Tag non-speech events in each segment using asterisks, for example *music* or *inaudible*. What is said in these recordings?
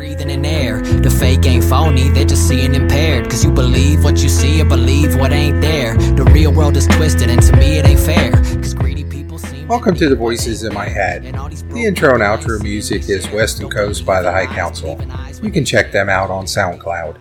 breathing in air. The fake ain't phony, they're just seeing impaired. Cause you believe what you see or believe what ain't there. The real world is twisted, and to me it ain't fair. Cause greedy people seem. Welcome to the Voices in My Head. The intro and outro music is Western Coast by the High Council. You can check them out on SoundCloud.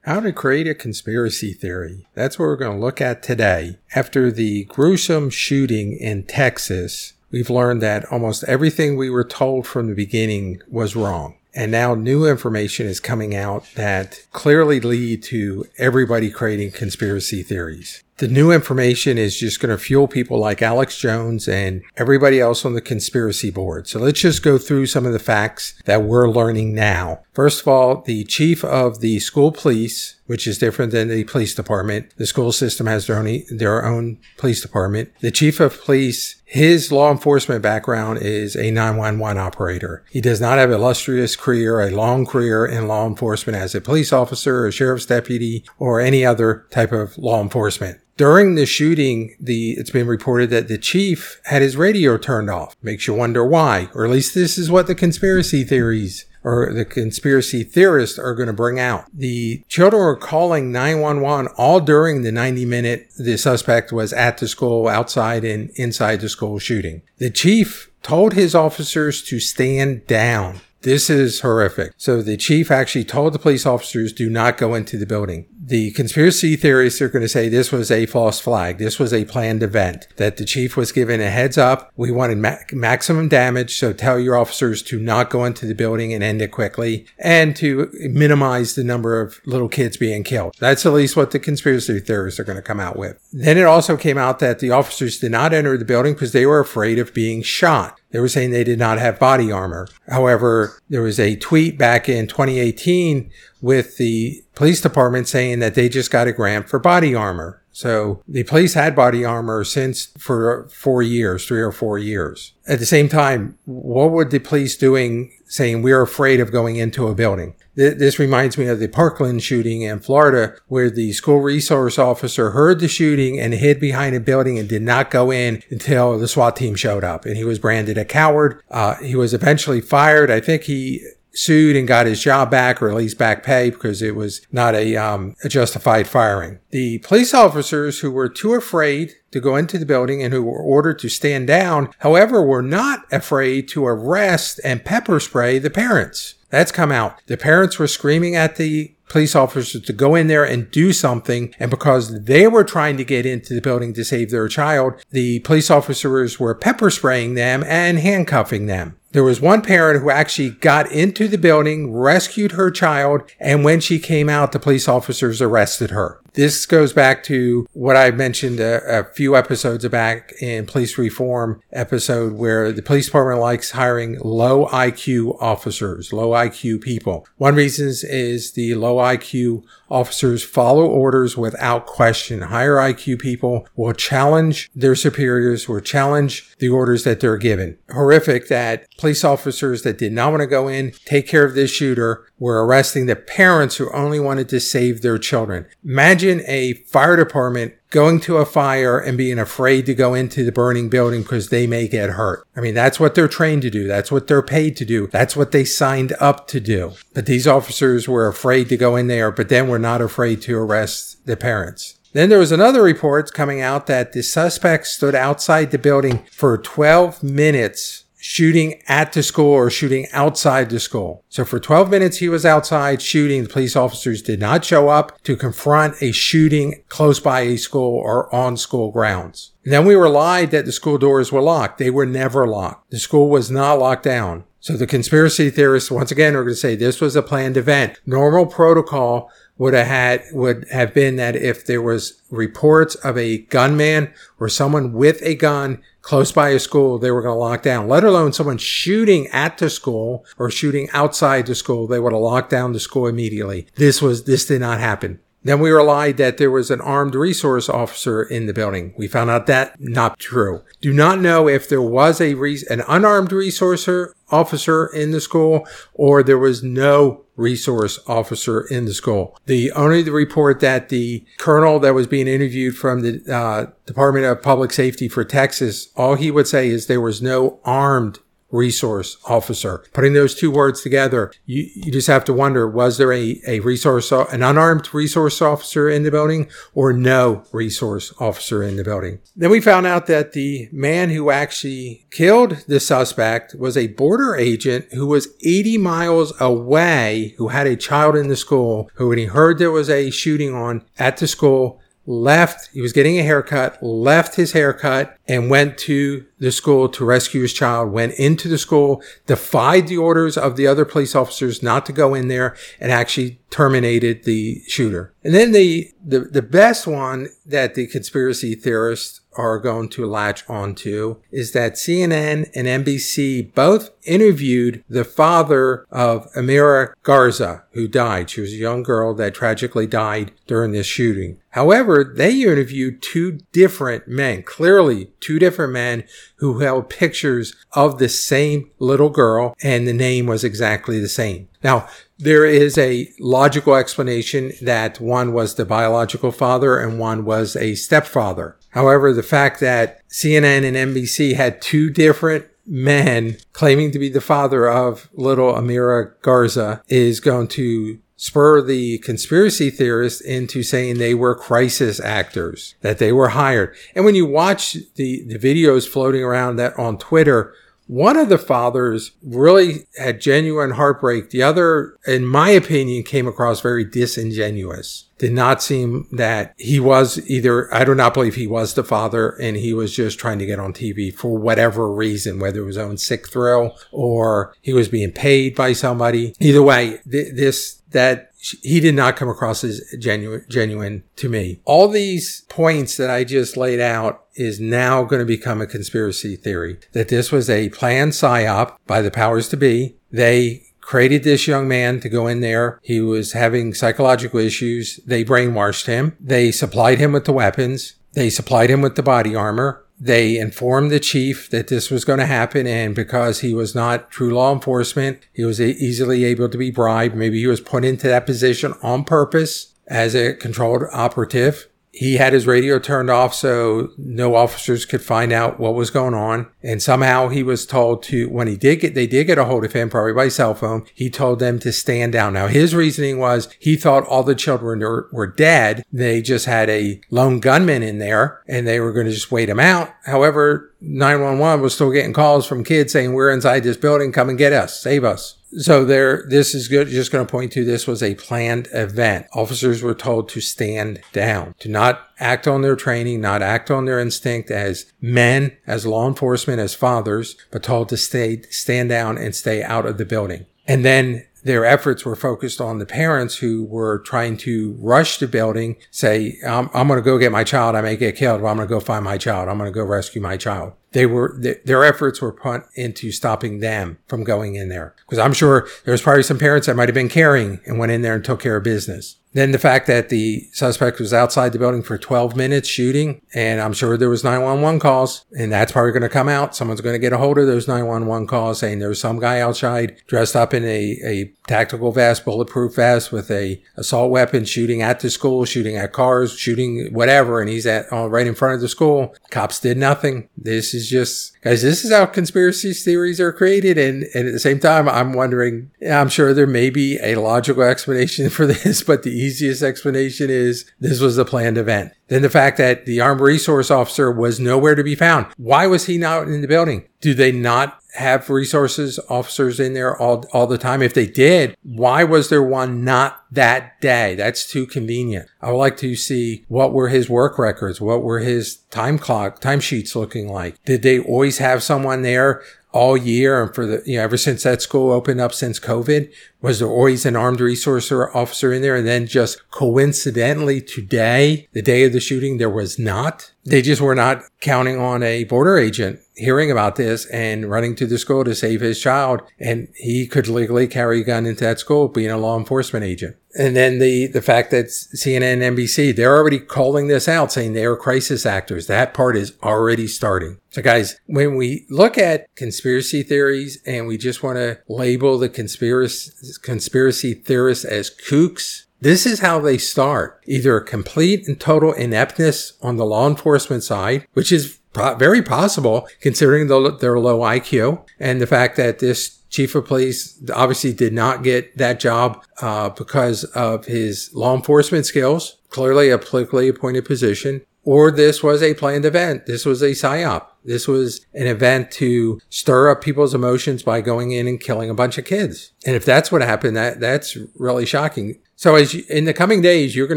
How to create a conspiracy theory. That's what we're going to look at today. After the gruesome shooting in Texas, we've learned that almost everything we were told from the beginning was wrong. And now new information is coming out that clearly lead to everybody creating conspiracy theories. The new information is just going to fuel people like Alex Jones and everybody else on the conspiracy board. So let's just go through some of the facts that we're learning now. First of all, the chief of the school police, which is different than the police department. The school system has their own, their own police department. The chief of police, his law enforcement background is a 911 operator. He does not have illustrious career, a long career in law enforcement as a police officer, a sheriff's deputy, or any other type of law enforcement. During the shooting, the it's been reported that the chief had his radio turned off. Makes you wonder why, or at least this is what the conspiracy theories or the conspiracy theorists are going to bring out. The children were calling 911 all during the 90 minute the suspect was at the school, outside and inside the school shooting. The chief told his officers to stand down. This is horrific. So the chief actually told the police officers do not go into the building. The conspiracy theorists are going to say this was a false flag. This was a planned event that the chief was given a heads up. We wanted ma- maximum damage. So tell your officers to not go into the building and end it quickly and to minimize the number of little kids being killed. That's at least what the conspiracy theorists are going to come out with. Then it also came out that the officers did not enter the building because they were afraid of being shot. They were saying they did not have body armor. However, there was a tweet back in 2018 with the police department saying that they just got a grant for body armor. So the police had body armor since for four years, three or four years. At the same time, what were the police doing saying we're afraid of going into a building? This reminds me of the Parkland shooting in Florida, where the school resource officer heard the shooting and hid behind a building and did not go in until the SWAT team showed up. And he was branded a coward. Uh, he was eventually fired. I think he sued and got his job back or at least back pay because it was not a, um, a justified firing. The police officers who were too afraid to go into the building and who were ordered to stand down, however, were not afraid to arrest and pepper spray the parents. That's come out. The parents were screaming at the police officers to go in there and do something. And because they were trying to get into the building to save their child, the police officers were pepper spraying them and handcuffing them. There was one parent who actually got into the building, rescued her child, and when she came out, the police officers arrested her. This goes back to what I mentioned a, a, few episodes back in police reform episode where the police department likes hiring low IQ officers, low IQ people. One reason is the low IQ officers follow orders without question. Higher IQ people will challenge their superiors, will challenge the orders that they're given. Horrific that police officers that did not want to go in, take care of this shooter, were arresting the parents who only wanted to save their children. Imagine a fire department going to a fire and being afraid to go into the burning building because they may get hurt. I mean, that's what they're trained to do. That's what they're paid to do. That's what they signed up to do. But these officers were afraid to go in there, but then were not afraid to arrest the parents. Then there was another report coming out that the suspect stood outside the building for 12 minutes shooting at the school or shooting outside the school. So for 12 minutes, he was outside shooting. The police officers did not show up to confront a shooting close by a school or on school grounds. And then we were lied that the school doors were locked. They were never locked. The school was not locked down. So the conspiracy theorists, once again, are going to say this was a planned event. Normal protocol would have had would have been that if there was reports of a gunman or someone with a gun close by a school, they were going to lock down. Let alone someone shooting at the school or shooting outside the school, they would have locked down the school immediately. This was this did not happen. Then we were lied that there was an armed resource officer in the building. We found out that not true. Do not know if there was a re- an unarmed resource officer in the school or there was no resource officer in the school. The only the report that the colonel that was being interviewed from the uh, Department of Public Safety for Texas, all he would say is there was no armed resource officer. Putting those two words together, you, you just have to wonder, was there a, a resource, an unarmed resource officer in the building or no resource officer in the building? Then we found out that the man who actually killed the suspect was a border agent who was 80 miles away, who had a child in the school, who when he heard there was a shooting on at the school, left, he was getting a haircut, left his haircut and went to the school to rescue his child, went into the school, defied the orders of the other police officers not to go in there and actually terminated the shooter. And then the, the, the best one that the conspiracy theorists are going to latch onto is that CNN and NBC both interviewed the father of Amira Garza, who died. She was a young girl that tragically died during this shooting. However, they interviewed two different men, clearly two different men who held pictures of the same little girl and the name was exactly the same. Now, there is a logical explanation that one was the biological father and one was a stepfather. However, the fact that CNN and NBC had two different men claiming to be the father of little Amira Garza is going to spur the conspiracy theorists into saying they were crisis actors, that they were hired. And when you watch the, the videos floating around that on Twitter, one of the fathers really had genuine heartbreak. The other, in my opinion, came across very disingenuous. Did not seem that he was either, I do not believe he was the father and he was just trying to get on TV for whatever reason, whether it was own sick thrill or he was being paid by somebody. Either way, th- this, that he did not come across as genuine, genuine to me. All these points that I just laid out is now going to become a conspiracy theory that this was a planned psyop by the powers to be. They created this young man to go in there. He was having psychological issues. They brainwashed him. They supplied him with the weapons. They supplied him with the body armor. They informed the chief that this was going to happen. And because he was not true law enforcement, he was easily able to be bribed. Maybe he was put into that position on purpose as a controlled operative he had his radio turned off so no officers could find out what was going on. And somehow he was told to, when he did get, they did get a hold of him, probably by cell phone, he told them to stand down. Now his reasoning was he thought all the children were, were dead. They just had a lone gunman in there and they were going to just wait him out. However, 911 was still getting calls from kids saying, we're inside this building. Come and get us. Save us. So there, this is good. Just going to point to this was a planned event. Officers were told to stand down, to not act on their training, not act on their instinct as men, as law enforcement, as fathers, but told to stay, stand down and stay out of the building. And then their efforts were focused on the parents who were trying to rush the building, say, I'm, I'm going to go get my child. I may get killed, but I'm going to go find my child. I'm going to go rescue my child they were their efforts were put into stopping them from going in there. Because i'm sure there's probably some parents that might have been caring and went in there and took care of business then the fact that the suspect was outside the building for 12 minutes shooting, and I'm sure there was 911 calls, and that's probably going to come out. Someone's going to get a hold of those 911 calls saying there was some guy outside dressed up in a, a tactical vest, bulletproof vest with a assault weapon shooting at the school, shooting at cars, shooting whatever, and he's at uh, right in front of the school. Cops did nothing. This is just guys. This is how conspiracy theories are created, and, and at the same time, I'm wondering. I'm sure there may be a logical explanation *laughs* for this, but the easiest explanation is this was a planned event. Then the fact that the armed resource officer was nowhere to be found. Why was he not in the building? Do they not have resources officers in there all, all the time? If they did, why was there one not that day? That's too convenient. I would like to see what were his work records? What were his time clock, time sheets looking like? Did they always have someone there all year and for the, you know, ever since that school opened up since COVID? Was there always an armed resource officer in there? And then just coincidentally today, the day of the shooting, there was not. They just were not counting on a border agent hearing about this and running to the school to save his child. And he could legally carry a gun into that school being a law enforcement agent. And then the, the fact that CNN and NBC, they're already calling this out saying they are crisis actors. That part is already starting. So guys, when we look at conspiracy theories and we just want to label the conspiracy, conspiracy theorists as kooks, this is how they start. Either a complete and total ineptness on the law enforcement side, which is very possible considering the, their low IQ and the fact that this chief of police obviously did not get that job uh, because of his law enforcement skills, clearly a politically appointed position, or this was a planned event. This was a psyop. This was an event to stir up people's emotions by going in and killing a bunch of kids. And if that's what happened, that that's really shocking. So as you, in the coming days, you're going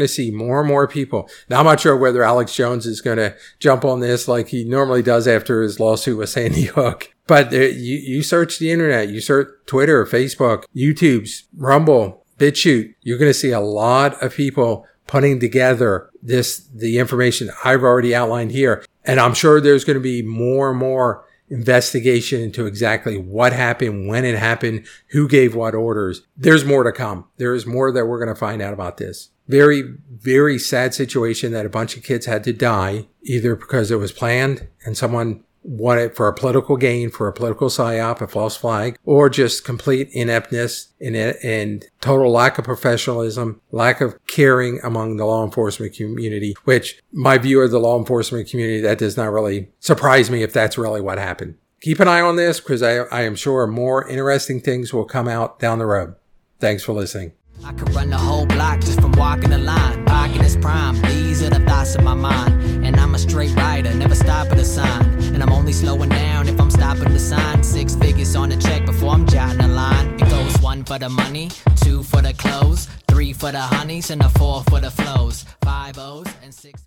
to see more and more people. Now, I'm not sure whether Alex Jones is going to jump on this like he normally does after his lawsuit with Sandy *laughs* Hook. But you, you search the internet, you search Twitter, Facebook, YouTube's, Rumble, BitChute. You're going to see a lot of people putting together this, the information I've already outlined here. And I'm sure there's going to be more and more investigation into exactly what happened, when it happened, who gave what orders. There's more to come. There is more that we're going to find out about this. Very, very sad situation that a bunch of kids had to die either because it was planned and someone wanted for a political gain, for a political psyop, a false flag, or just complete ineptness and, and total lack of professionalism, lack of caring among the law enforcement community, which my view of the law enforcement community, that does not really surprise me if that's really what happened. Keep an eye on this because I, I am sure more interesting things will come out down the road. Thanks for listening. I could run the whole block just from walking the line. Parking is prime. These are the thoughts in my mind. And I'm a straight rider, never stop at a sign. And I'm only slowing down if I'm stopping the sign. Six figures on the check before I'm jotting the line. It goes one for the money, two for the clothes, three for the honeys, and a four for the flows. Five O's and six.